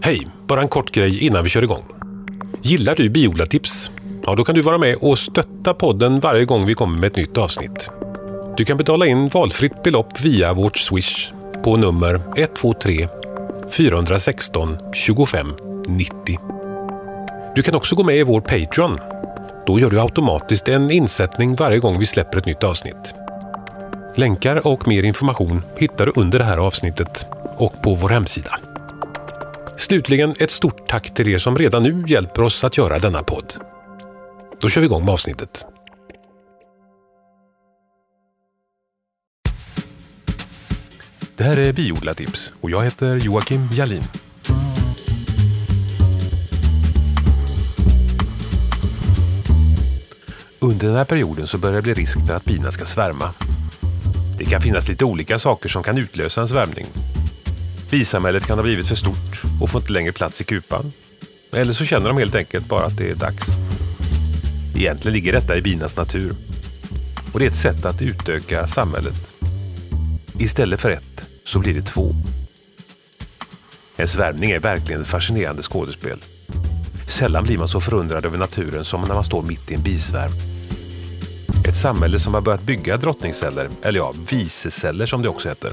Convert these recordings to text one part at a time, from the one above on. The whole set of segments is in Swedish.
Hej! Bara en kort grej innan vi kör igång. Gillar du biodlartips? Ja, då kan du vara med och stötta podden varje gång vi kommer med ett nytt avsnitt. Du kan betala in valfritt belopp via vårt Swish på nummer 123 416 25 90. Du kan också gå med i vår Patreon. Då gör du automatiskt en insättning varje gång vi släpper ett nytt avsnitt. Länkar och mer information hittar du under det här avsnittet och på vår hemsida. Slutligen ett stort tack till er som redan nu hjälper oss att göra denna podd. Då kör vi igång med avsnittet. Det här är Biodlartips och jag heter Joakim Jalin. Under den här perioden så börjar det bli risk för att bina ska svärma. Det kan finnas lite olika saker som kan utlösa en svärmning. Bisamhället kan ha blivit för stort och får inte längre plats i kupan. Eller så känner de helt enkelt bara att det är dags. Egentligen ligger detta i binas natur. Och det är ett sätt att utöka samhället. Istället för ett så blir det två. En svärmning är verkligen ett fascinerande skådespel. Sällan blir man så förundrad över naturen som när man står mitt i en bisvärm. Ett samhälle som har börjat bygga drottningceller, eller ja, viseceller som det också heter.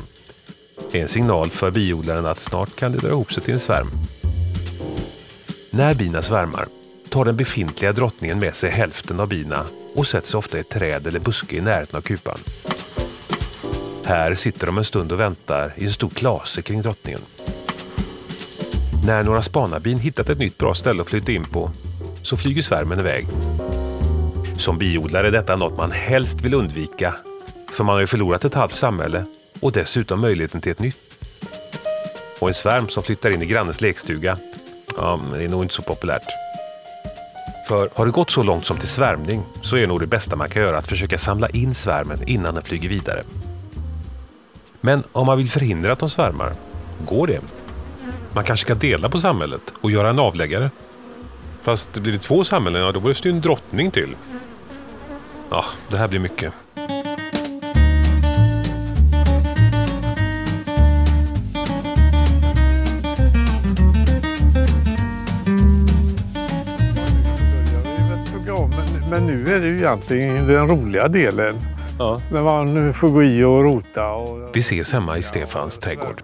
Är en signal för biodlaren att snart kan det dra ihop sig till en svärm. När bina svärmar tar den befintliga drottningen med sig hälften av bina och sätter sig ofta i ett träd eller buske i närheten av kupan. Här sitter de en stund och väntar i en stor klase kring drottningen. När några spanarbin hittat ett nytt bra ställe att flytta in på så flyger svärmen iväg. Som biodlare är detta något man helst vill undvika för man har ju förlorat ett halvt samhälle och dessutom möjligheten till ett nytt. Och en svärm som flyttar in i grannens lekstuga, ja, det är nog inte så populärt. För har det gått så långt som till svärmning så är nog det bästa man kan göra att försöka samla in svärmen innan den flyger vidare. Men om man vill förhindra att de svärmar, går det? Man kanske ska dela på samhället och göra en avläggare. Fast blir det två samhällen, ja, då behövs det ju en drottning till. Ja, det här blir mycket. Nu är det ju egentligen den roliga delen. Ja. När man får gå i och rota. Och, Vi ses hemma i Stefans trädgård.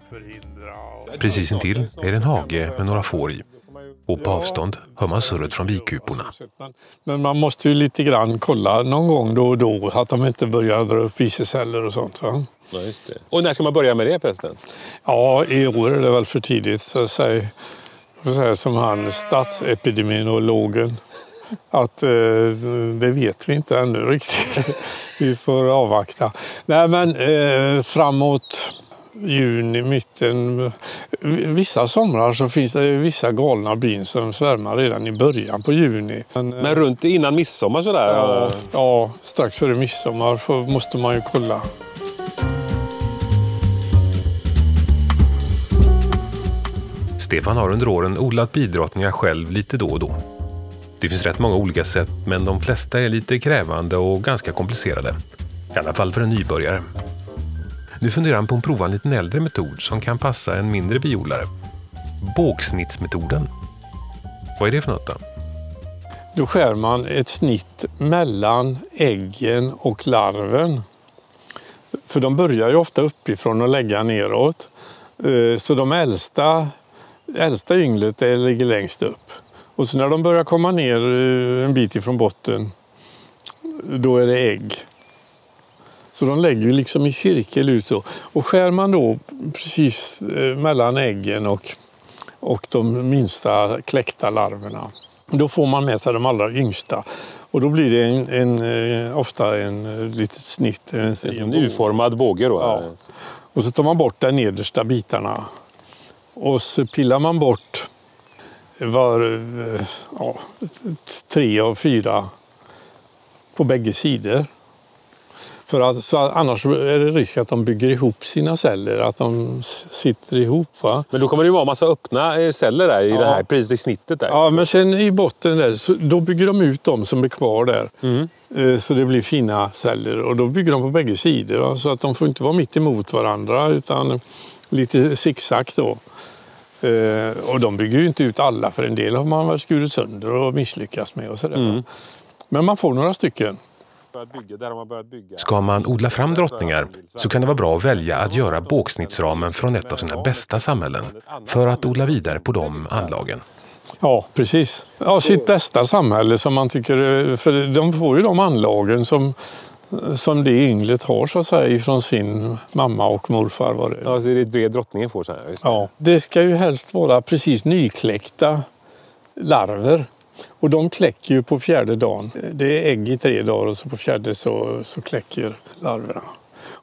Precis intill är det en hage med några får i. Och på avstånd hör man surret från bikuporna. Men man måste ju lite grann kolla någon gång då och då att de inte börjar dra upp viseceller och sånt. Va? Ja, och när ska man börja med det förresten? Ja, i år är det väl för tidigt. Så att säga, säga som han statsepidemiologen att eh, det vet vi inte ännu riktigt. vi får avvakta. Nej men eh, framåt juni, mitten. Vissa somrar så finns det vissa galna bin som svärmar redan i början på juni. Men, men runt innan midsommar sådär? Ja, ja strax före midsommar måste man ju kolla. Stefan har under åren odlat bidrottningar själv lite då och då. Det finns rätt många olika sätt, men de flesta är lite krävande och ganska komplicerade. I alla fall för en nybörjare. Nu funderar han på att prova en liten äldre metod som kan passa en mindre biodlare. Bågsnittsmetoden. Vad är det för något då? Då skär man ett snitt mellan äggen och larven. För de börjar ju ofta uppifrån och lägga neråt. Eh, så de äldsta, äldsta ynglet ligger längst upp. Och så när de börjar komma ner eh, en bit ifrån botten, då är det ägg. Så de lägger liksom i cirkel ut. Så. Och skär man då precis eh, mellan äggen och, och de minsta kläckta larverna, då får man med sig de allra yngsta. Och då blir det en, en eh, ofta en litet snitt. En, en U-formad båge då? Ja. Och så tar man bort de nedersta bitarna. Och så pillar man bort var eh, ja, tre av fyra på bägge sidor. För att, annars är det risk att de bygger ihop sina celler, att de sitter ihop. Va? Men då kommer det ju vara en massa öppna eh, celler där i ja. det här precis i snittet. Där. Ja, men sen i botten där, så, då bygger de ut de som är kvar där. Mm. Eh, så det blir fina celler och då bygger de på bägge sidor. Va? Så att de får inte vara mitt emot varandra utan lite zigzag då. Eh, och de bygger ju inte ut alla, för en del har man väl skurit sönder och misslyckats med. Och sådär. Mm. Men man får några stycken. Börjat bygga, där har man börjat bygga. Ska man odla fram drottningar så kan det vara bra att välja att göra bågsnittsramen från ett av sina bästa samhällen för att odla vidare på de anlagen. Ja, precis. Ja, sitt bästa samhälle som man tycker... För de får ju de anlagen som, som det ynglet har så att säga ifrån sin mamma och morfar. Var det. Ja, så är det det drottningen får sen. Det. Ja, det ska ju helst vara precis nykläckta larver. Och de kläcker ju på fjärde dagen. Det är ägg i tre dagar och så på fjärde så, så kläcker larverna.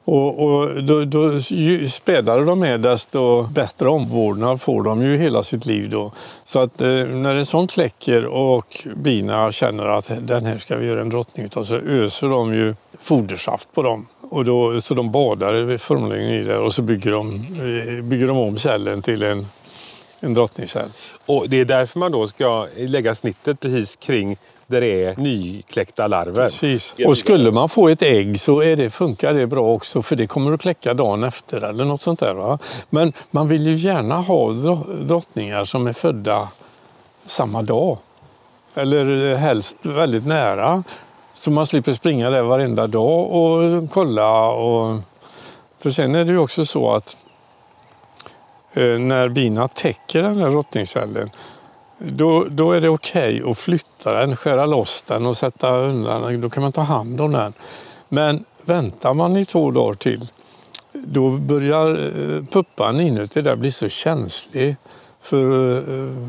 Och, och då, då, ju spädare de är desto bättre omvårdnad får de ju hela sitt liv då. Så att eh, när en sån kläcker och bina känner att den här ska vi göra en drottning utav så öser de ju fodersaft på dem. Och då, så de badar formligen i det och så bygger de, eh, bygger de om cellen till en, en drottningcell. Och det är därför man då ska lägga snittet precis kring där det är nykläckta larver. Precis. Och skulle man få ett ägg så är det, funkar det bra också för det kommer att kläcka dagen efter eller något sånt där. Va? Men man vill ju gärna ha dro- drottningar som är födda samma dag. Eller helst väldigt nära. Så man slipper springa där varenda dag och kolla. Och... För sen är det ju också så att eh, när bina täcker den här drottningcellen då, då är det okej att flytta den, skära loss den och sätta undan den. Då kan man ta hand om den. Men väntar man i två dagar till då börjar eh, puppan inuti där bli så känslig för eh,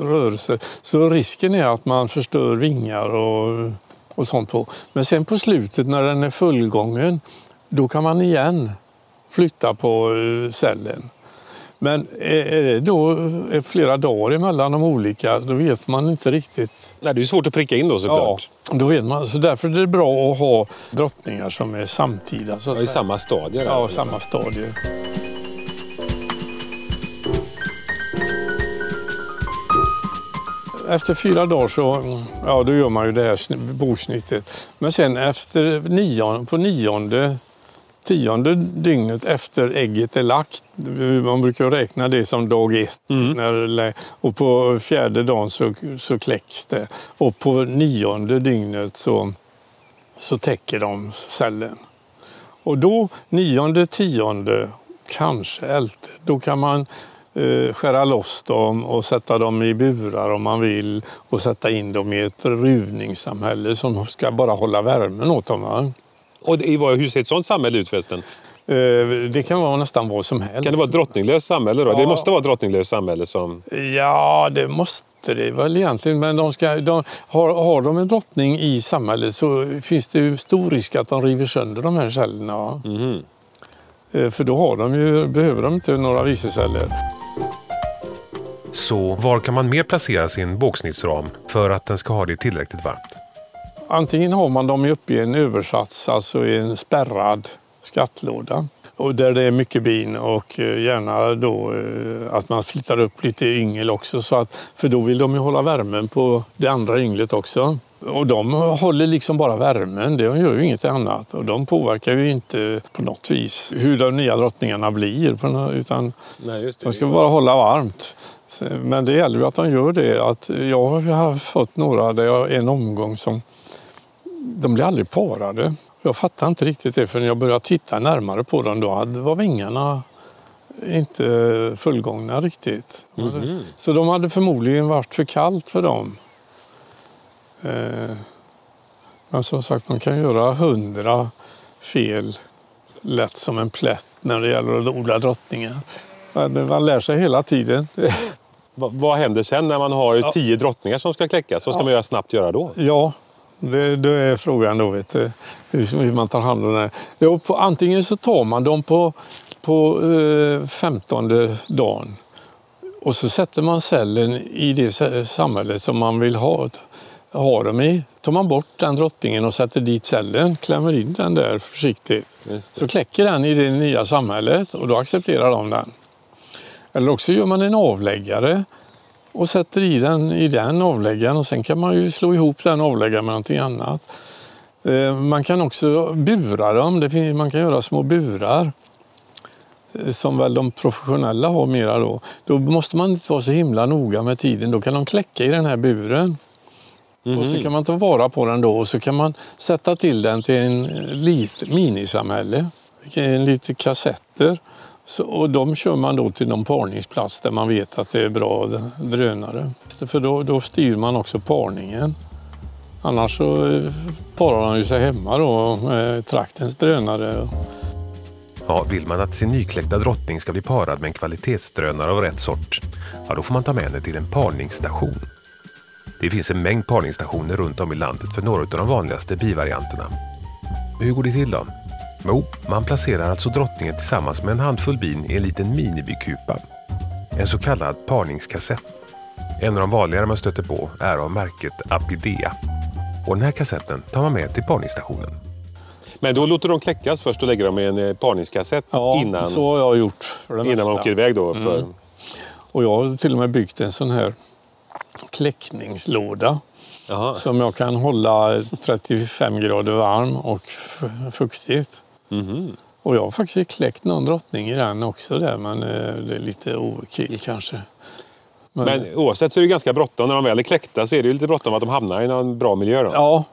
rörelse. Så risken är att man förstör vingar och, och sånt på. Men sen på slutet när den är fullgången då kan man igen flytta på eh, cellen. Men är det då är flera dagar emellan de olika, då vet man inte riktigt. Nej, det är svårt att pricka in då såklart. då vet man. Så därför är det bra att ha drottningar som är samtida. Så Ja, I samma stadie. Ja, samma stadie. Efter fyra dagar så ja, då gör man ju det här sn- boksnittet. Men sen efter nion, på nionde, tionde dygnet efter ägget är lagt, man brukar räkna det som dag ett, när, det lä- och på fjärde dagen så, så kläcks det. Och på nionde dygnet så, så täcker de cellen. Och då, nionde, tionde, kanske elfte, då kan man eh, skära loss dem och sätta dem i burar om man vill och sätta in dem i ett ruvningssamhälle som ska bara hålla värmen åt dem. Va? Och det, var- hur ser ett sånt samhälle ut förresten? Eh, det kan vara nästan vad som helst. Kan det vara ett drottninglöst samhälle då? Ja. Det måste vara ett drottninglöst samhälle som... Ja, det måste det väl egentligen. Men de ska, de, har, har de en drottning i samhället så finns det ju stor risk att de river sönder de här cellerna. Eh, För då har de ju, behöver de inte några viceceller. Så var kan man mer placera sin bågsnittsram för att den ska ha det tillräckligt varmt? Antingen har man dem uppe i en översats, alltså i en spärrad skattlåda. Och där det är mycket bin och eh, gärna då eh, att man flyttar upp lite yngel också. Så att, för då vill de ju hålla värmen på det andra ynglet också. Och de håller liksom bara värmen, de gör ju inget annat. Och de påverkar ju inte på något vis hur de nya drottningarna blir. Utan Nej, det. de ska bara hålla varmt. Men det gäller ju att de gör det. Att jag har fått några, där jag en omgång som de blir aldrig parade. Jag fattar inte riktigt det förrän jag började titta närmare på dem. Då var vingarna inte fullgångna riktigt. Så de hade förmodligen varit för kallt för dem. Eh, Men som sagt, man kan göra hundra fel lätt som en plätt när det gäller att odla drottningar. Men Man lär sig hela tiden. Va, vad händer sen när man har tio drottningar som ska kläckas? Vad ska man göra snabbt göra då? Ja, det, det är frågan då. Vet du, hur, man tar hand om det. Jo, på, antingen så tar man dem på, på eh, femtonde dagen och så sätter man cellen i det sa- samhället som man vill ha, ha dem i. Tar man bort den drottningen och sätter dit cellen, klämmer in den där försiktigt. Så kläcker den i det nya samhället och då accepterar de den. Eller också gör man en avläggare och sätter i den i den avläggaren och sen kan man ju slå ihop den avläggaren med någonting annat. Eh, Man kan också bura dem, det finns, man kan göra små burar eh, som väl de professionella har mera då, då måste man inte vara så himla noga med tiden. Då kan de kläcka i den här buren. Och så kan man ta vara på den då och så kan man sätta till den till en lit minisamhälle. En lite kassetter. Så, och de kör man då till någon parningsplats där man vet att det är bra drönare. För då, då styr man också parningen. Annars så eh, parar han ju sig hemma då med traktens drönare. Ja, vill man att sin nykläckta drottning ska bli parad med en kvalitetsdrönare av rätt sort, ja, då får man ta med henne till en parningsstation. Det finns en mängd parningsstationer runt om i landet för några av de vanligaste bivarianterna. Hur går det till då? Jo, man placerar alltså drottningen tillsammans med en handfull bin i en liten minibikupa. En så kallad parningskassett. En av de vanligare man stöter på är av märket Apidea. Och den här kassetten tar man med till parningsstationen. Men då låter de kläckas först och lägger dem i en eh, parningskassett Ja, innan, så har jag gjort för det innan man åker iväg. Då, för, Mm. Och jag har till och med byggt en sån här kläckningslåda Jaha. som jag kan hålla 35 grader varm och fuktigt. Mhm. Och jag har faktiskt kläckt någon drottning i den också där, men eh, det är lite overkill kanske. Men, Men oavsett så är det ganska bråttom. När de väl är kläckta så är det lite bråttom att de hamnar i någon bra miljö. Då. Ja,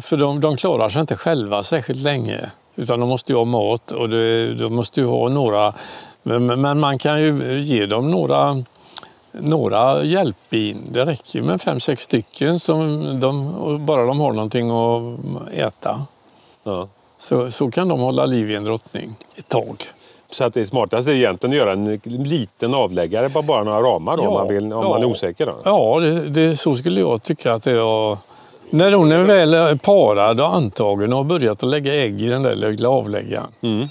för de, de klarar sig inte själva särskilt länge. Utan de måste ju ha mat och det, de måste ju ha några... Men, man kan ju ge dem några, några hjälpbin. Det räcker med fem, sex stycken. Som de, bara de har någonting att äta. Ja. Så, så kan de hålla liv i en drottning ett tag. Så att det smartaste är egentligen att göra en liten avläggare på bara några ramar då, om, Ja, man, vill, om ja. man är osäker. Då. Ja, det, det, så skulle jag tycka att det var. När hon är väl parad och antagen och har börjat att lägga ägg i den där lilla avläggaren. Mm.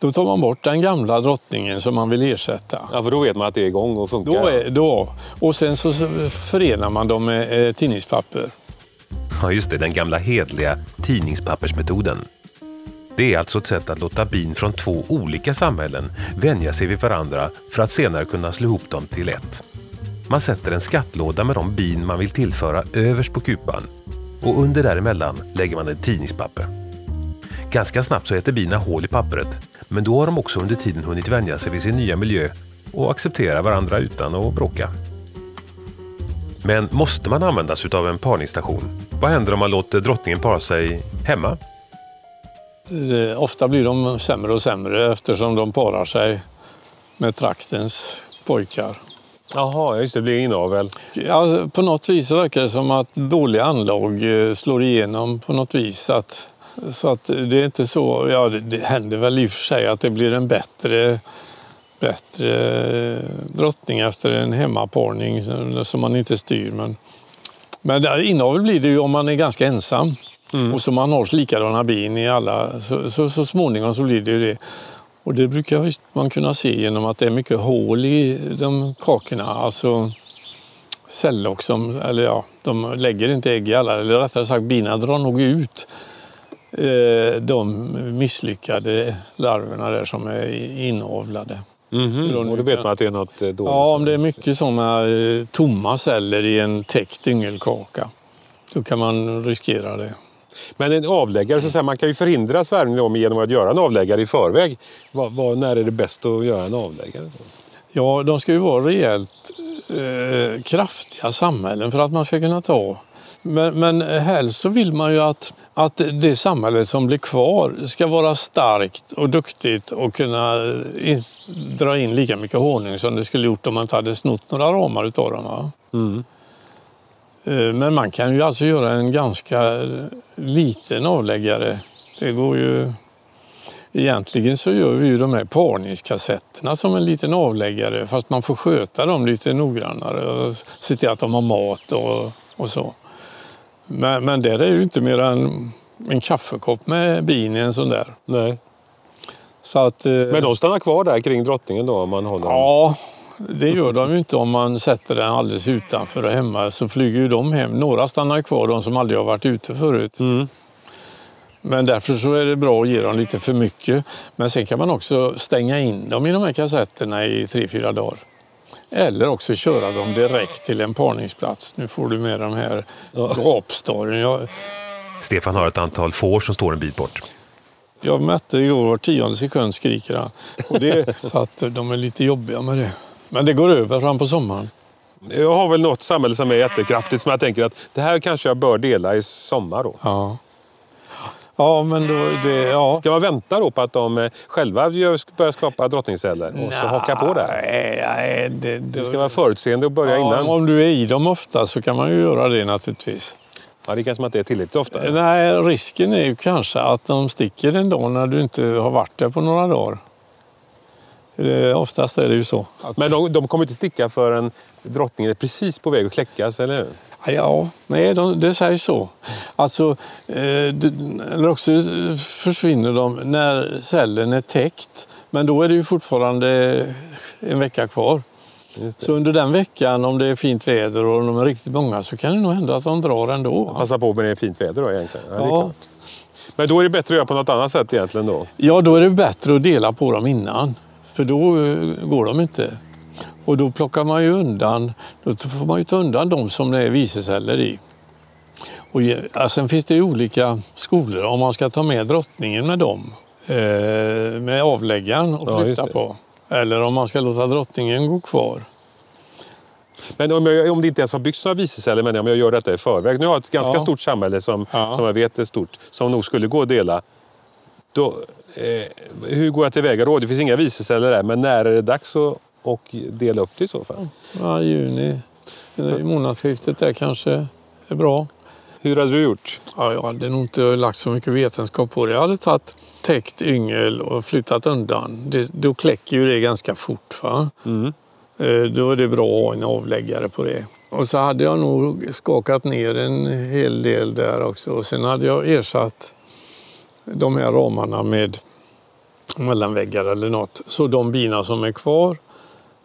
Då tar man bort den gamla drottningen som man vill ersätta. Ja, för då vet man att det är igång och funkar. Då är, då. Och sen så förenar man dem med eh, tidningspapper. Ja, just det, den gamla hedliga tidningspappersmetoden. Det är alltså ett sätt att låta bin från två olika samhällen vänja sig vid varandra för att senare kunna slå ihop dem till ett. Man sätter en skattlåda med de bin man vill tillföra överst på kupan och under däremellan lägger man ett tidningspapper. Ganska snabbt så äter bina hål i pappret, men då har de också under tiden hunnit vänja sig vid sin nya miljö och acceptera varandra utan att bråka. Men måste man använda sig av en parningsstation? Vad händer om man låter drottningen para sig hemma? Eh, Ofta blir de sämre och sämre eftersom de parar sig med traktens pojkar. Jaha, just det. Det blir inavel. Ja, på något vis verkar det som att dåliga anlag eh, slår igenom på något vis. Att, så att det är inte så, ja det, det händer väl i och för sig att det blir en bättre, bättre drottning efter en hemmaparning som, man inte styr. Men, men inavel blir det ju om man är ganska ensam. Och så man har likadana bin i alla, så, så, så småningom så blir det ju det. Och det brukar man kunna se genom att det är mycket hål i de kakorna. Alltså cellock som, eller ja, de lägger inte ägg i alla, eller rättare sagt bina drar nog ut eh, de misslyckade larverna där som är inavlade. Mhm. Och då vet man att det är något eh, dåligt. Ja, om det är mycket sådana eh, tomma celler i en täckt yngelkaka, då kan man riskera det. Men en avläggare, så att säga, man kan ju förhindra svärmning genom att göra en avläggare i förväg. Vad, vad, när är det bäst att göra en avläggare? Ja, de ska ju vara rejält eh, kraftiga samhällen för att man ska kunna ta. Men, men helst så vill man ju att, att det samhället som blir kvar ska vara starkt och duktigt och kunna eh, in, dra in lika mycket honung som det skulle gjort om man inte hade snott några ramar utav dem. Va? Eh, Men man kan ju alltså göra en ganska liten avläggare. Det går ju... Egentligen så gör vi ju de här parningskassetterna som en liten avläggare fast man får sköta dem lite noggrannare och se till att de har mat och, och så. Men, men där är ju inte mer än en kaffekopp med bin i en sån där. Nej. Så att, eh, Men de stannar kvar där kring drottningen då om man håller dem? Ja, det gör de ju inte om man sätter den alldeles utanför och hemma. Så flyger ju de hem. Några stannar kvar, de som aldrig har varit ute förut. Mm. Men därför så är det bra att ge dem lite för mycket. Men sen kan man också stänga in dem i de här kassetterna i tre, fyra dagar. Eller också köra dem direkt till en parningsplats. Nu får du med de här gapstorren. Jag, Stefan har ett antal får som står en bit bort. Jag mätte igår, var tionde sekund skriker han. Och det, så att de är lite jobbiga med det. Men det går över fram på sommaren. Jag har väl något samhälle som är jättekraftigt som jag tänker att det här kanske jag bör dela i sommar. Då. Ja. Ja, men då, det, ja. Ska man vänta då på att de eh, själva börjar skapa drottningsceller och så haka på där? Nej, nej, det, det, Du ska vara förutseende och börja ja, innan. Om du är i dem ofta så kan man ju göra det naturligtvis. Ja, det kanske man inte är tillräckligt ofta. Nej, risken är ju kanske att de sticker en dag när du inte har varit där på några dagar. Oftast är det ju så. Att, Men de, de kommer inte sticka förrän drottningen är precis på väg att kläckas, eller hur? ja, nej, de, det sägs så. Alltså, eh, eller också eh, försvinner de när cellen är täckt. Men då är det ju fortfarande en vecka kvar. Så under den veckan, om det är fint väder och de är riktigt många, så kan det nog hända att de drar ändå. Passa på när det är fint väder då egentligen. Ja, Ja. Men då är det bättre att göra på något annat sätt egentligen då? Ja, då är det bättre att dela på dem innan. För då eh, går de inte. Och då plockar man ju undan, då får man ju ta undan de som det är viseceller i. Och ja, sen finns det ju olika skolor om man ska ta med drottningen med dem. Eh, med avläggaren och Ja, flytta det. på. Eller om man ska låta drottningen gå kvar. Men om, jag, om det inte ens har byggts några viseceller, men om jag gör detta i förväg. Nu har jag ett ganska Ja. stort samhälle som, Ja. som jag vet är stort, som nog skulle gå att dela. Då, eh, hur går jag tillväga då? Det finns inga viseceller där, men när är det dags att och dela upp det i så fall? Ja, juni, i månadsskiftet där kanske är bra. Hur hade du gjort? Ja, jag hade nog inte lagt så mycket vetenskap på det. Jag hade tagit täckt yngel och flyttat undan. Det, då kläcker ju det ganska fort. Va? Mm. Eh, Då är det bra att ha en avläggare på det. Och så hade jag nog skakat ner en hel del där också. Och sen hade jag ersatt de här ramarna med mellanväggar eller något. Så de bina som är kvar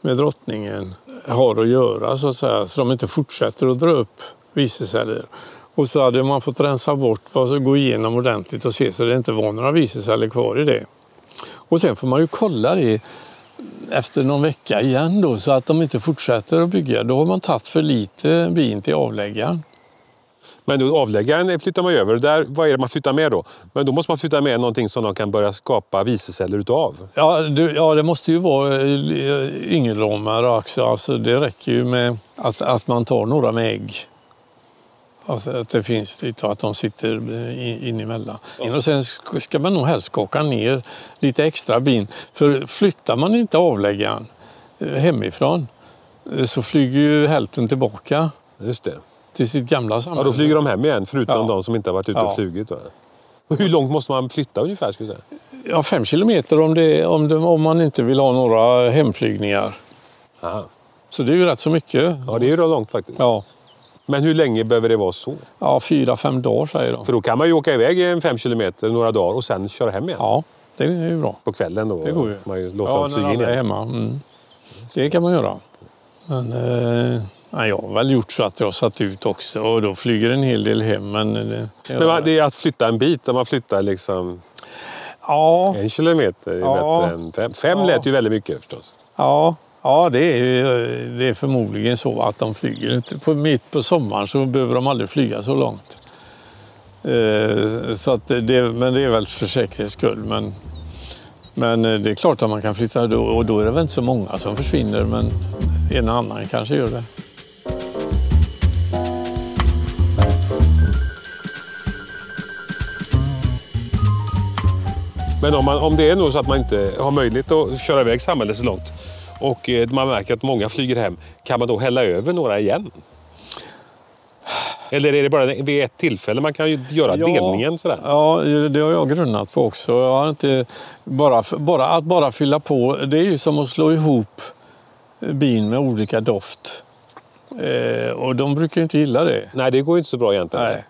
med drottningen har att göra så att säga. Så de inte fortsätter att dra upp viseceller. Och så hade man fått rensa bort, och gå igenom ordentligt och se så det inte var några viseceller kvar i det. Och sen får man ju kolla det efter någon vecka igen då så att de inte fortsätter att bygga. Då har man tagit för lite bin till avläggaren. Men då, avläggaren flyttar man över. Där, vad är det man flyttar med då? Men då måste man flytta med någonting som de kan börja skapa viseceller utav. Ja, du, ja, det måste ju vara eh, yngelramar också. Alltså, det räcker ju med att, att man tar några med ägg. Att, att det finns lite och att de sitter eh, in, emellan. Och sen sk- ska man nog helst skaka ner lite extra bin. För flyttar man inte avläggaren eh, hemifrån så flyger ju hälften tillbaka Just det. Till sitt gamla samhälle. Ja, då flyger de hem igen, förutom Ja. de som inte har varit ute Ja. och flugit. Då. Och hur långt måste man flytta ungefär? Ska säga? Ja, fem kilometer om, det, om, det, om man inte vill ha några hemflygningar. Aha. Så det är ju rätt så mycket. Ja, det är ju långt faktiskt. Ja, Men hur länge behöver det vara så? ja fyra, fem dagar säger de. För då kan man ju åka iväg en fem kilometer några dagar och sen köra hem igen. Ja, det är ju bra. På kvällen då. Det går ju. Man låta Ja, dem flyga in igen. hemma. Mm. Det kan man göra. Men eh, nej, jag har väl gjort så att jag har satt ut också och då flyger en hel del hem. Men, det, Men det är att flytta en bit, där man flyttar liksom ja, en kilometer är Ja. bättre än fem. Fem Ja. lät ju väldigt mycket förstås. ja, ja det, är, det är förmodligen så att de flyger inte. På, mitt på sommaren så behöver de aldrig flyga så långt. Eh, så att det, men det är väl för säkerhets skull. Men, men eh, det är klart att man kan flytta och då är det väl inte så många som försvinner men en och annan kanske gör det. Men om, man, om det är nog så att man inte har möjlighet att köra iväg samhället så långt och eh, man märker att många flyger hem, kan man då hälla över några igen? Eller är det bara vid ett tillfälle man kan ju göra Ja. delningen? Sådär? Ja, det har jag grunnat på också. Jag har inte, bara, bara, att bara fylla på, det är ju som att slå ihop bin med olika doft. Eh, och de brukar inte gilla det. Nej, det går ju inte så bra egentligen. Nej.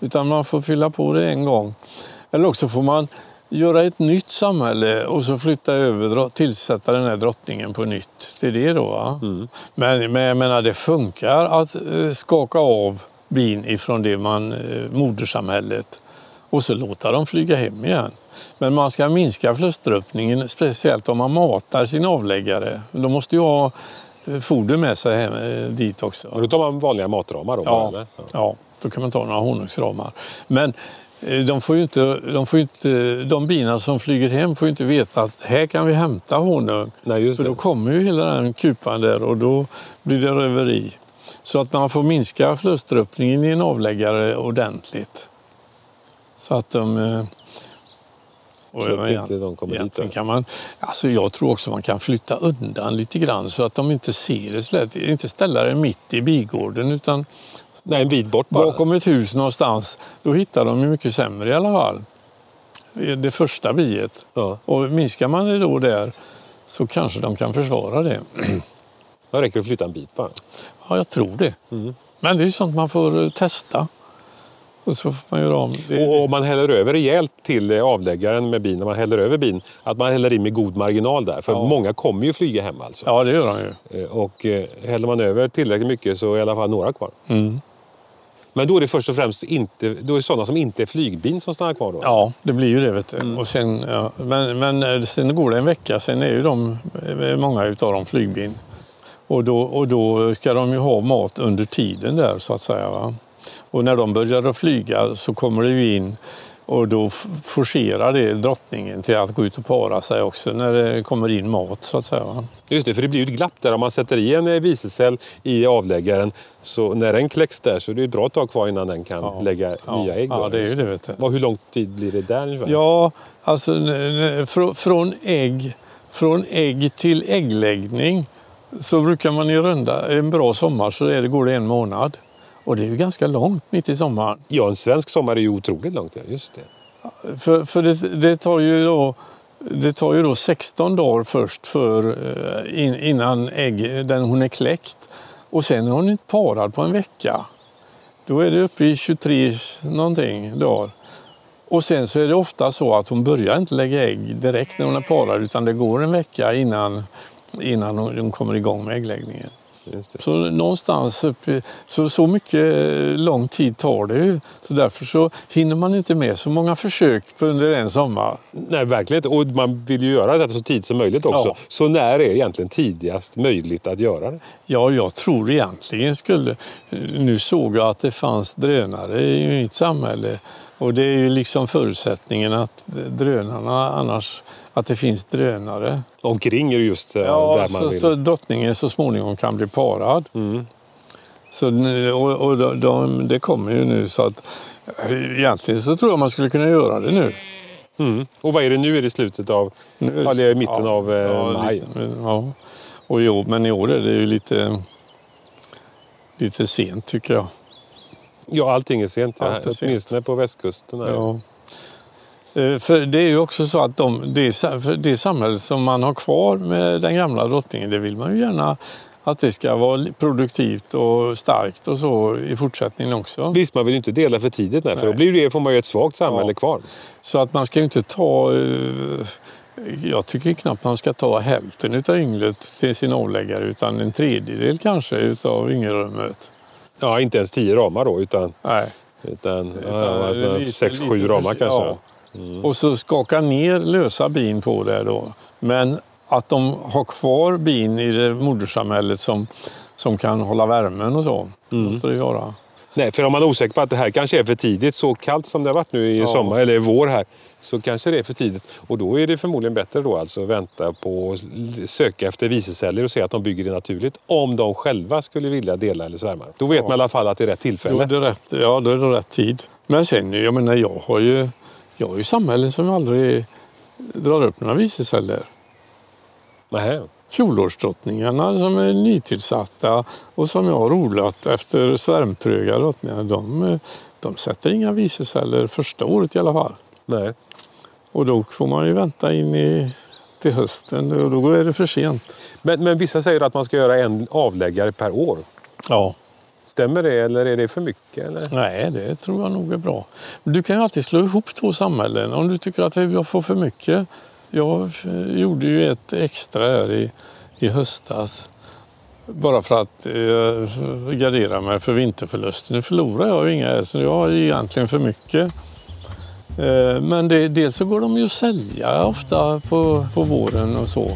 Utan man får fylla på det en gång. Eller också får man göra ett nytt samhälle och så flytta över, tillsätta den här drottningen på nytt. Det är det då. Va? Men, men jag menar, det funkar att eh, skaka av bin ifrån det man, eh, modersamhället och så låta dem flyga hem igen. Men man ska minska förluströppningen, speciellt om man matar sin avläggare. De måste ju ha eh, foder med sig hem, dit också. Och då tar man vanliga matramar då? bara, Ja, eller? Ja. ja, då kan man ta några honungsramar. Men de får inte, de, får inte, de bina som flyger hem får ju inte veta att här kan vi hämta honung. Nej, För då kommer ju hela den kupan där och då blir det röveri. Så att man får minska förluströppningen i en avläggare ordentligt. Så att de... eh, och Så att inte de kommer dit då. kan man, alltså jag tror också man kan flytta undan lite grann så att de inte ser det så lätt. Inte ställa det mitt i bigården utan Nej, en bit bort bara. bakom ett hus någonstans. Då hittar de ju mycket sämre i alla fall. Det första biet. Ja. Och minskar man det då där så kanske de kan försvara det. Det räcker att flytta en bit bara. Ja, jag tror det. Mm. Men det är ju sånt man får eh, testa. Och så får man göra om. Det, Och om man häller över rejält till eh, avläggaren med bin, när man häller över bin, att man häller i med god marginal där. För Ja. många kommer ju flyga hem alltså. Ja, det gör de ju. Eh, Och eh, häller man över tillräckligt mycket så är i alla fall några kvar. Mm. Men då är det först och främst inte, då är det sådana som inte är flygbin som stannar kvar då? Ja, det blir ju det. Vet du. Mm. Och sen, ja, men, men eh, sen går det en vecka, sen är ju de, eh, många utav dem flygbin. Och då, och då ska de ju ha mat under tiden där så att säga. Va? Och när de börjar att flyga så kommer det ju in och då forcerar det drottningen till att gå ut och para sig också när det kommer in mat så att säga. Just det, för det blir ju ett glapp där. Om man sätter i en eh, visecell i avläggaren, så när den kläcks där så är det ett bra tag kvar innan den kan Ja. lägga Ja, nya ägg. ja, det är ju det, vet du. Hur lång tid blir det där ungefär? Ja, alltså från ägg, från ägg till äggläggning så brukar man i runda, en bra sommar så är det, går det en månad. Och det är ju ganska långt mitt i sommaren. Ja, en svensk sommar är ju otroligt långt. ja, Just det. För, för det, det, tar ju då, det tar ju då 16 dagar först för, eh, in, innan ägg, den, hon är kläckt. Och sen är hon inte parad på en vecka. Då är det uppe i 23 någonting dagar. Och sen så är det ofta så att hon börjar inte lägga ägg direkt när hon är parad utan det går en vecka innan, innan hon, hon kommer igång med äggläggningen. Det. Så någonstans uppe, så, så mycket eh, lång tid tar det ju. Så därför så hinner man inte med så många försök under en sommar. Nej, verkligen. Och man vill ju göra detta så tidigt som möjligt också. Ja. Så när är egentligen tidigast möjligt att göra det? Ja, jag tror egentligen skulle... Nu såg jag att det fanns drönare i mitt samhälle. Och det är ju liksom förutsättningen att drönarna annars... Att det finns drönare. Omkring är det just eh, Ja, där man så, vill. så drottningen så småningom kan bli parad. Mm. Så, nu- och och de, de, det kommer ju nu så att egentligen så tror jag man skulle kunna göra det nu. Mm. Och vad är det nu? Är det slutet av... nu Ja, det är mitten av, eh, ja, maj. Ja. Och i år, men i år är det ju lite, lite sent tycker jag. Ja, allting är sent. Ja. Allt är sent. Åtminstone på västkusten. Här. Ja. Eh, För det är ju också så att de, det, det samhälle som man har kvar med den gamla drottningen, det vill man ju gärna att det ska vara produktivt och starkt och så i fortsättningen också. Visst, man vill ju inte dela för tidigt. Nej, för då blir det, får man ju ett svagt samhälle Ja. kvar. Så att man ska ju inte ta... eh, Jag tycker knappt man ska ta hälften utav ynglet till sin avläggare utan en tredjedel kanske utav yngelrummet. Ja, inte ens tio ramar då, utan, Nej. utan, Utan ja, alltså, sex, sju ramar kanske. ja. Och så skaka ner lösa bin på det då. Men att de har kvar bin i det modersamhället som, som kan hålla värmen och så. Mm. måste det göra. Nej, för om man är osäker på att det här kanske är för tidigt, så kallt som det har varit nu i Ja. sommar eller i vår här, så kanske det är för tidigt. Och då är det förmodligen bättre då alltså att vänta på söka efter viseceller och se att de bygger det naturligt. Om de själva skulle vilja dela eller svärma. Då vet Ja. man i alla fall att det är rätt är tillfälle. det rätt, ja, då är det rätt tid. Men sen, jag menar, jag har ju, jag har ju samhällen som aldrig drar upp några viseceller. Nähä. Fjolårsdrottningarna som är nytillsatta och som jag har odlat efter svärmtröga drottningar, de, de sätter inga viseceller första året i alla fall. Nej. Och då får man ju vänta in i, till hösten och då är det för sent. Men, men vissa säger att man ska göra en avläggare per år. Ja. Stämmer det eller är det för mycket? Eller? Nej, det tror jag nog är bra. Du kan ju alltid slå ihop två samhällen om du tycker att jag får för mycket. Jag eh, gjorde ju ett extra här i, i höstas bara för att eh, gardera mig för vinterförlusten. Nu förlorar jag ju inga här, så jag har ju egentligen för mycket. Eh, men det, dels så går de ju att sälja ofta på, på våren och så.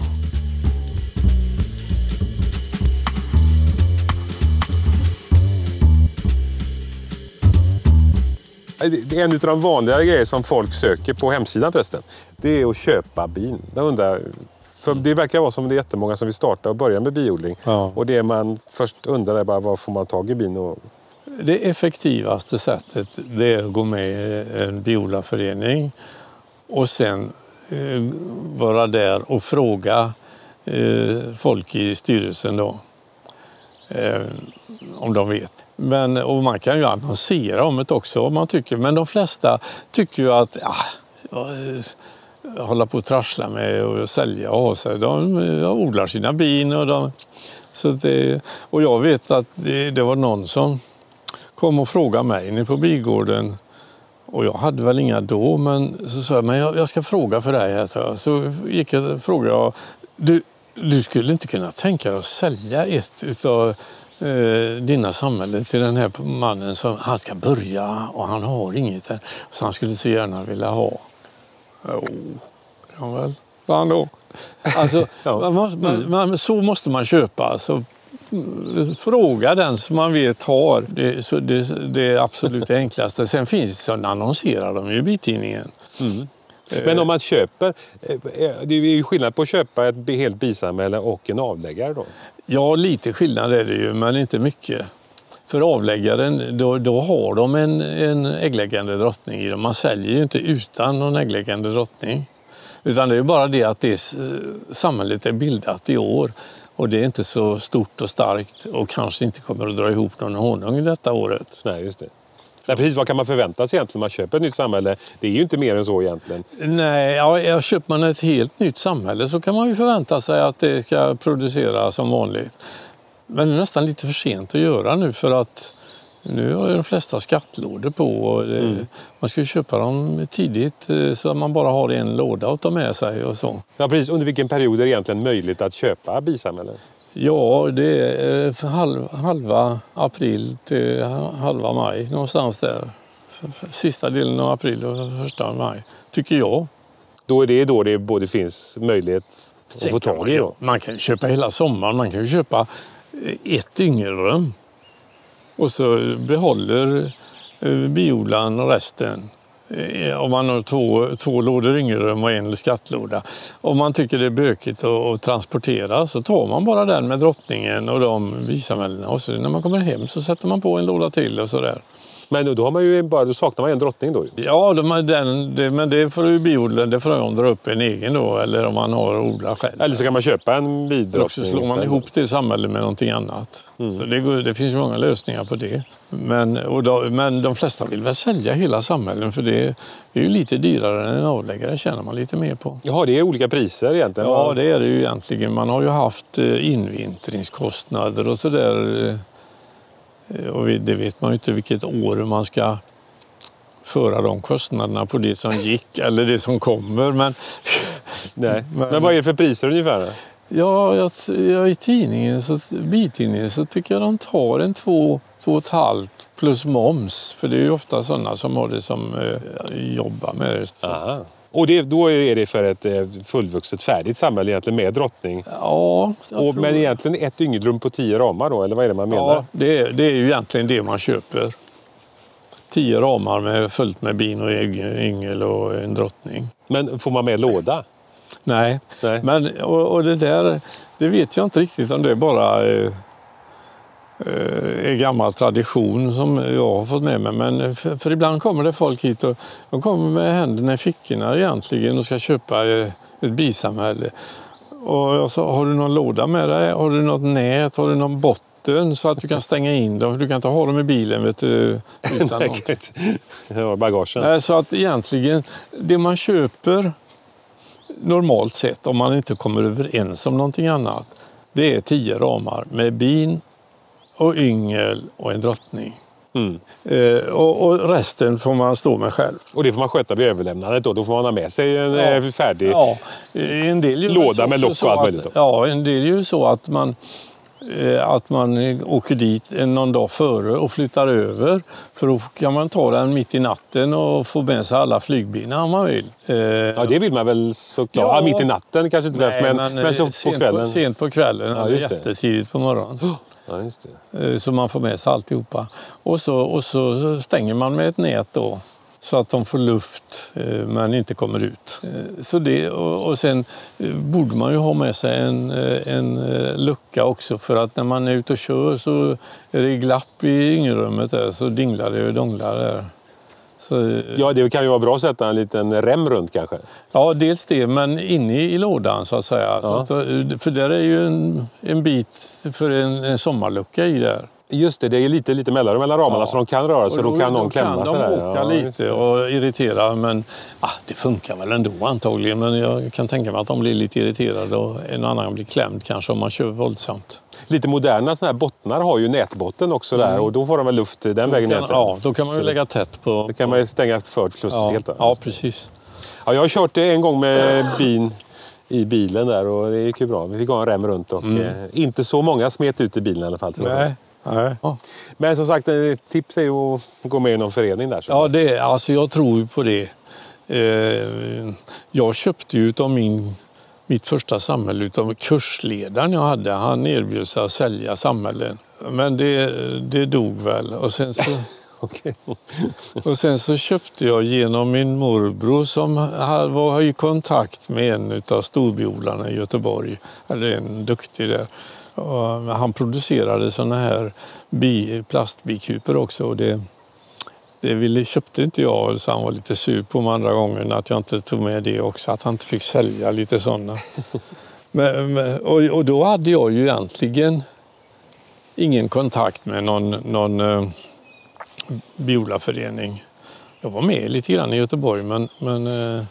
Det är en av de vanligare grejer som folk söker på hemsidan förresten. Det är att köpa bin. Jag undrar, för det verkar vara som det är jättemånga som vill starta och börja med biodling. Ja. Och det man först undrar är bara var får man tag i bin? Och... Det effektivaste sättet det är att gå med i en biodlarförening och sen eh, vara där och fråga eh, folk i styrelsen då. Om de vet. Men, och man kan ju annonsera om det också om man tycker. Men de flesta tycker ju att ja, eh, hålla på och trassla med och sälja och ha sig. De, de odlar sina bin och de, så det, och jag vet att det, det var någon som kom och frågade mig nere på bigården och jag hade väl inga då, men så sa jag, men jag, jag ska fråga för dig. Här, så, jag. så gick jag och frågade, du, du skulle inte kunna tänka dig att sälja ett utav eh, dina samhällen till den här mannen som han ska börja och han har inget så han skulle så gärna vilja ha. Jo, kan väl. han då. Alltså, Ja. man måste, man, man, så måste man köpa. Alltså, mm, fråga den som man vet har. Det, så det, det är absolut det enklaste. Sen finns det, så annonserar de ju i bitidningen. Men om man köper, eh, det är ju skillnad på att köpa ett helt bisamhälle och en avläggare då. Ja, lite skillnad är det ju, men inte mycket. För avläggaren, då, då har de en, en äggläggande drottning i dem. Man säljer ju inte utan någon äggläggande drottning. Utan det är ju bara det att det, samhället är bildat i år och det är inte så stort och starkt och kanske inte kommer att dra ihop någon honung detta året. Nej, just det. Nej, precis, vad kan man förvänta sig egentligen när man köper ett nytt samhälle? Det är ju inte mer än så egentligen. Nej, ja, köper man ett helt nytt samhälle så kan man ju förvänta sig att det ska producera som vanligt. Men det är nästan lite för sent att göra nu för att nu har ju de flesta skattlådor på och det, man ska ju köpa dem tidigt eh, så att man bara har en låda att ta med sig och så. Ja, precis. Under vilken period är det egentligen möjligt att köpa bisamhällen? Ja, det är eh, halv, halva april till halva maj någonstans där. Sista delen av april och första maj, tycker jag. Då är det då det både finns möjlighet att Sen få tag i. Då. Man, kan köpa hela sommaren. Man kan ju köpa eh, ett yngelrum. Och så behåller eh, biodlaren resten. Eh, om man har två, två lådor yngelrum och en skattlåda. Om man tycker det är bökigt att, att transportera så tar man bara den med drottningen och de bisamhällena. Och så när man kommer hem så sätter man på en låda till och sådär. Men då, har man ju bara, då saknar man en drottning då. Ja, de, den, det, men det får ju biodlaren, det får de dra upp en egen då. Eller om man har odlat själv. Eller så kan man köpa en bidrottning. också slår man ihop det samhället med någonting annat. Så det, det finns ju många lösningar på det. Men, och då, men de flesta vill väl sälja hela samhällen för det är ju lite dyrare än en avläggare tjänar man lite mer på. Jaha, det är olika priser egentligen? Ja, det är det ju egentligen. Man har ju haft eh, invintringskostnader och sådär. Eh, Och det vet man ju inte vilket år man ska föra de kostnaderna på det som gick eller det som kommer. Men Nej. Men- Men vad är det för priser ungefär? Ja, jag, jag, i tidningen, så, bitidningen så tycker jag de tar en två, två och ett halvt plus moms. För det är ju ofta sådana som har det som eh, jobbar med det. Och det, då är det för ett eh, fullvuxet färdigt samhälle egentligen med drottning? Ja, jag Och, tror- men egentligen ett yngelrum på tio ramar då, eller vad är det man menar? ja det, är, det är ju egentligen det man köper. Tio ramar med, fullt med bin och ägg, yngel och en drottning. Men får man med låda? Nej, Nej. Men, och, och det där, det vet jag inte riktigt om det är bara eh, är gammal tradition som jag har fått med mig. Men för, för ibland kommer det folk hit och de kommer med händerna i fickorna egentligen och ska köpa eh, ett bisamhälle. Och jag sa, har du någon låda med dig? Har du något nät? Har du någon botten så att du kan stänga in dem? Du kan inte ha dem i bilen vet du, utan något. ja, bagagen. Så att egentligen, det man köper normalt sett, om man inte kommer överens om någonting annat, det är tio ramar med bin och yngel och en drottning. Mm. Eh, och, och resten får man stå med själv. Och det får man sköta vid överlämnandet då? Då får man ha med sig en eh, färdig... Ja, en del Låda med lock och allt möjligt då. Ja, en del gör ju så att man eh, att man åker dit någon dag före och flyttar över. För då kan man ta den mitt i natten och få med sig alla flygbilar om man vill. Eh, Ja, det vill man väl såklart. Ja. Ja. mitt i natten kanske inte behövs, men, men, så på sent kvällen. På, sent på kvällen, Ja, eller jättetidigt på morgonen. Ja, just det. Eh, så man får med sig alltihopa. Och så, och så stänger man med ett nät då. så att de får luft eh, men inte kommer ut. Eh, så det, och sen borde man ju ha med sig en, en lucka också för att när man är ute och kör så är det glapp i yngelrummet där så dinglar det och donglar där. Så, eh, Ja, det kan ju vara bra att sätta en liten rem runt kanske. Ja, dels det, men inne i lådan så att säga. Så Ja. att, eh, för där är ju en, en bit för en, en sommarlucka i där. Just det, det är lite, lite mellanrum mellan ramarna Ja. så de kan röra sig och då, kan någon klämma kan sig de där. åka Ja, lite och irritera, men ah, det funkar väl ändå antagligen. Men jag kan tänka mig att de blir lite irriterade och en annan blir klämd kanske om man kör våldsamt. Lite moderna såna här bottnar har ju nätbotten också där och då får de väl luft den vägen Mm. Kan, ja, då kan man ju lägga tätt på... Det kan man ju stänga för kluster ja, helt. då. ja, precis. Ja, jag har kört det en gång med bin i bilen där och det gick ju bra. Vi fick ha en rem runt och eh, inte så många smet ut i bilen i alla fall. Mm. Nej. Nej. Ja. Men som sagt, ett tips är ju att gå med i någon förening där. Ja, det, alltså jag tror ju på det. Eh, jag köpte ju utav min, mitt första samhälle utav kursledaren jag hade. Han erbjöd sig att sälja samhällen. Men det, det dog väl. Och sen, så, och sen så köpte jag genom min morbror som var i kontakt med en utav storbiodlarna i Göteborg. Eller en duktig där. Och han producerade såna här bi, plastbikuper också. Och det, det ville, köpte inte jag så han var lite sur på mig andra gången att jag inte tog med det också. Att han inte fick sälja lite sådana. men, men, och, och då hade jag ju egentligen ingen kontakt med någon, någon eh, biolaförening. Jag var med lite grann i Göteborg men, men eh,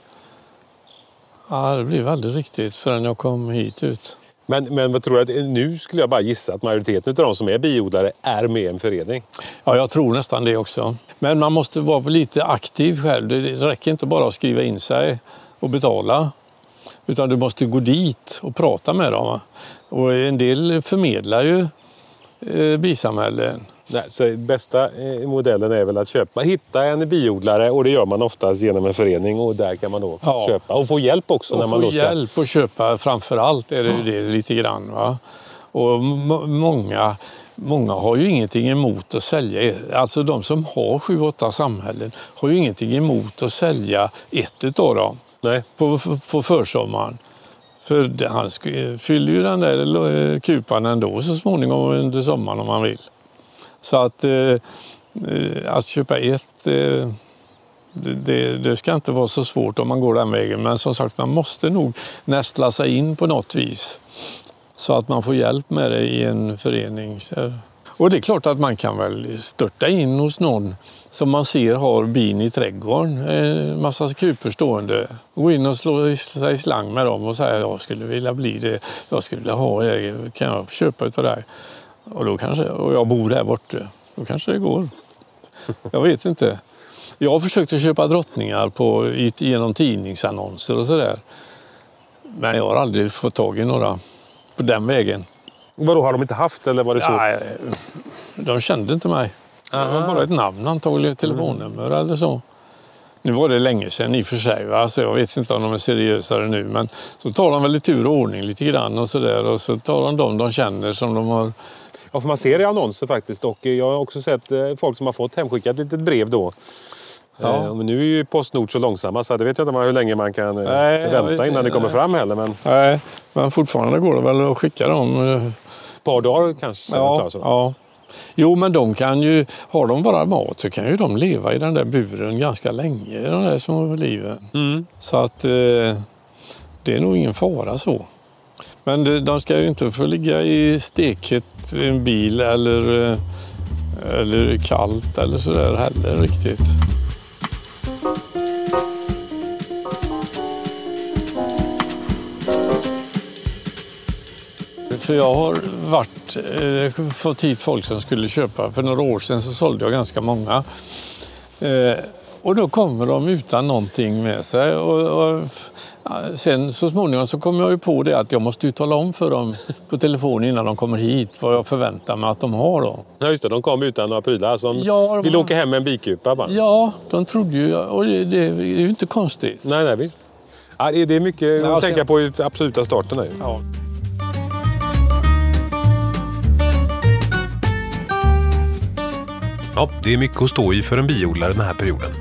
ja, det blev aldrig riktigt förrän jag kom hit ut. Men, men vad tror du? Nu skulle jag bara gissa att majoriteten av de som är biodlare är med i en förening. Ja, jag tror nästan det också. Men man måste vara lite aktiv själv. Det det räcker inte bara att skriva in sig och betala. Utan du måste gå dit och prata med dem. Och en del förmedlar ju eh, bisamhällen. Nej, så bästa eh, modellen är väl att köpa, hitta en biodlare och det gör man oftast genom en förening och där kan man då Ja. köpa och få hjälp också. när Och man få då ska... hjälp att köpa, framför allt är det ju det lite grann. Va? Och må- många, många har ju ingenting emot att sälja, alltså de som har sju, åtta samhällen har ju ingenting emot att sälja ett utav dem Nej. på, på försommaren. För han fyller ju den där eh, kupan ändå så småningom under sommaren om man vill. Så att, eh, eh, att köpa ett, eh, det, det, ska inte vara så svårt om man går den vägen. Men som sagt, man måste nog nästla sig in på något vis. Så att man får hjälp med det i en förening. Och det är klart att man kan väl störta in hos någon som man ser har bin i trädgården, en massa kupor stående. Gå in och slå sig i slang med dem och säga jag skulle vilja bli det, jag skulle vilja ha det, kan jag köpa utav dig? Och, då kanske, och jag bor där borta, då kanske det går. Jag vet inte. Jag har försökt att köpa drottningar på, genom tidningsannonser och sådär. Men jag har aldrig fått tag i några på den vägen. Vadå, har de inte haft eller var det så? Nej, de kände inte mig. Det var Aha. bara ett namn antagligen, telefonnummer eller så. Nu var det länge sedan i och för sig, va? så jag vet inte om de är seriösare nu. Men så tar de väl i tur och ordning lite grann och sådär. Och så tar de dem de känner som de har... Ja, för man ser i annonser faktiskt. Och jag har också sett eh, folk som har fått hemskickat ett litet brev då. Ja. Eh, men nu är ju Postnord så långsamma så det vet jag inte hur länge man kan eh, Nej, vänta innan det kommer fram heller. Men ett Nej, men fortfarande går det väl att skicka dem. eh, par dagar kanske. Ja, ja. Jo, men de kan ju, har de bara mat så kan ju de leva i den där buren ganska länge, de där små liven. Mm. Så att eh, det är nog ingen fara så. Men de ska ju inte få ligga i steket i en bil eller, eh, eller kallt eller sådär heller riktigt. För jag har varit, eh, fått hit folk som skulle köpa. För några år sedan så sålde jag ganska många. Eh, och då kommer de utan någonting med sig. Och, och, ja, sen så småningom så kom jag ju på det att jag måste ju tala om för dem på telefon innan de kommer hit vad jag förväntar mig att de har. Då. Ja, just det. De kom utan några prylar. Så de Ja, de- vill åka hem med en bikupa bara. Ja, de trodde ju, och det, det är ju inte konstigt. Nej, nej, visst. Ja, det är- mycket att tänka på i absoluta starten. Här. Ja. Ja, det är mycket att stå i för en biodlare den här perioden.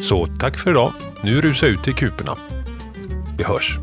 Så tack för idag. Nu rusar jag ut till kuporna. Vi hörs.